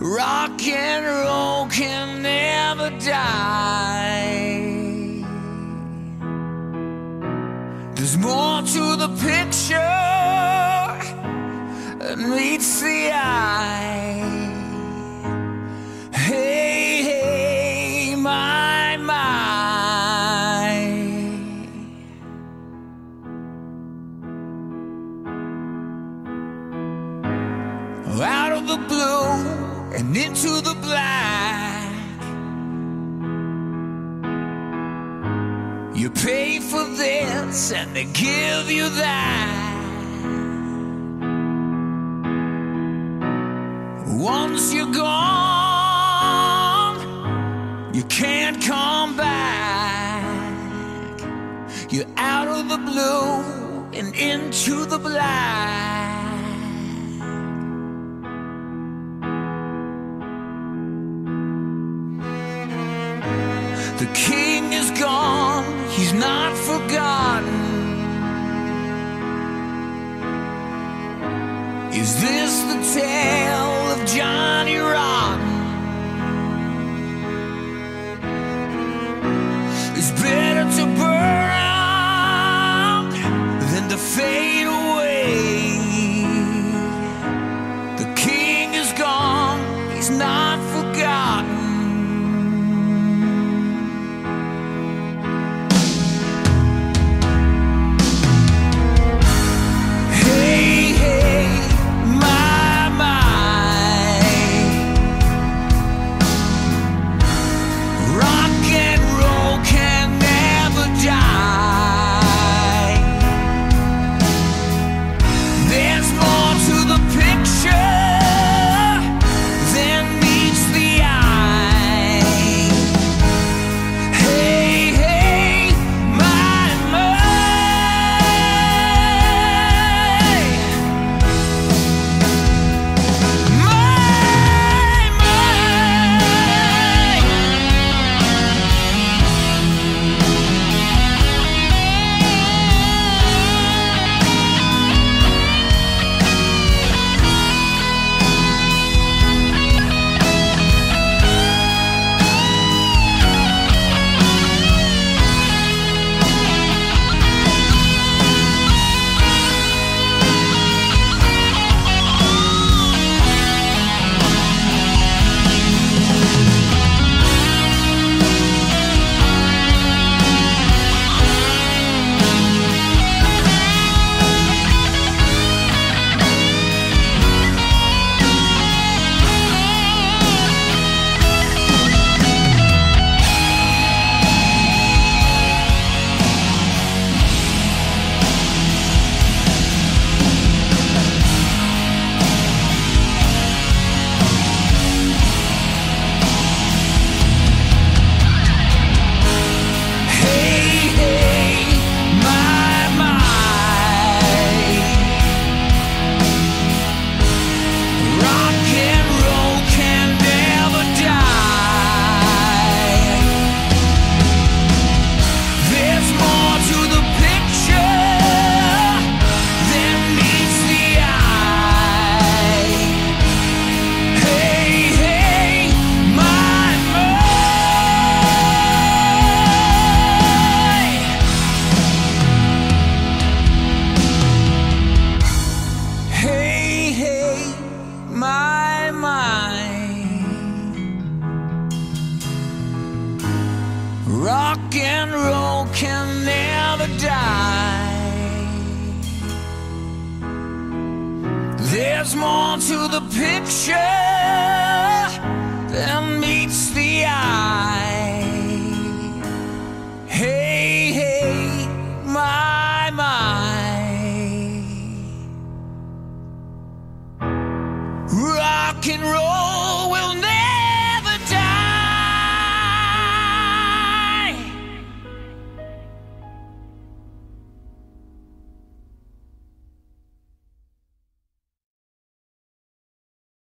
and roll can never die. There's more to the picture than meets the eye. Hey, hey, my, my. Out of the blue and into the black. You pay for this and they give you that. Once you're gone, you can't come back. You're out of the blue and into the black. The king is gone, he's not forgotten. Is this the tale of Johnny my, my. Rock and roll can never die. There's more to the picture rock and roll.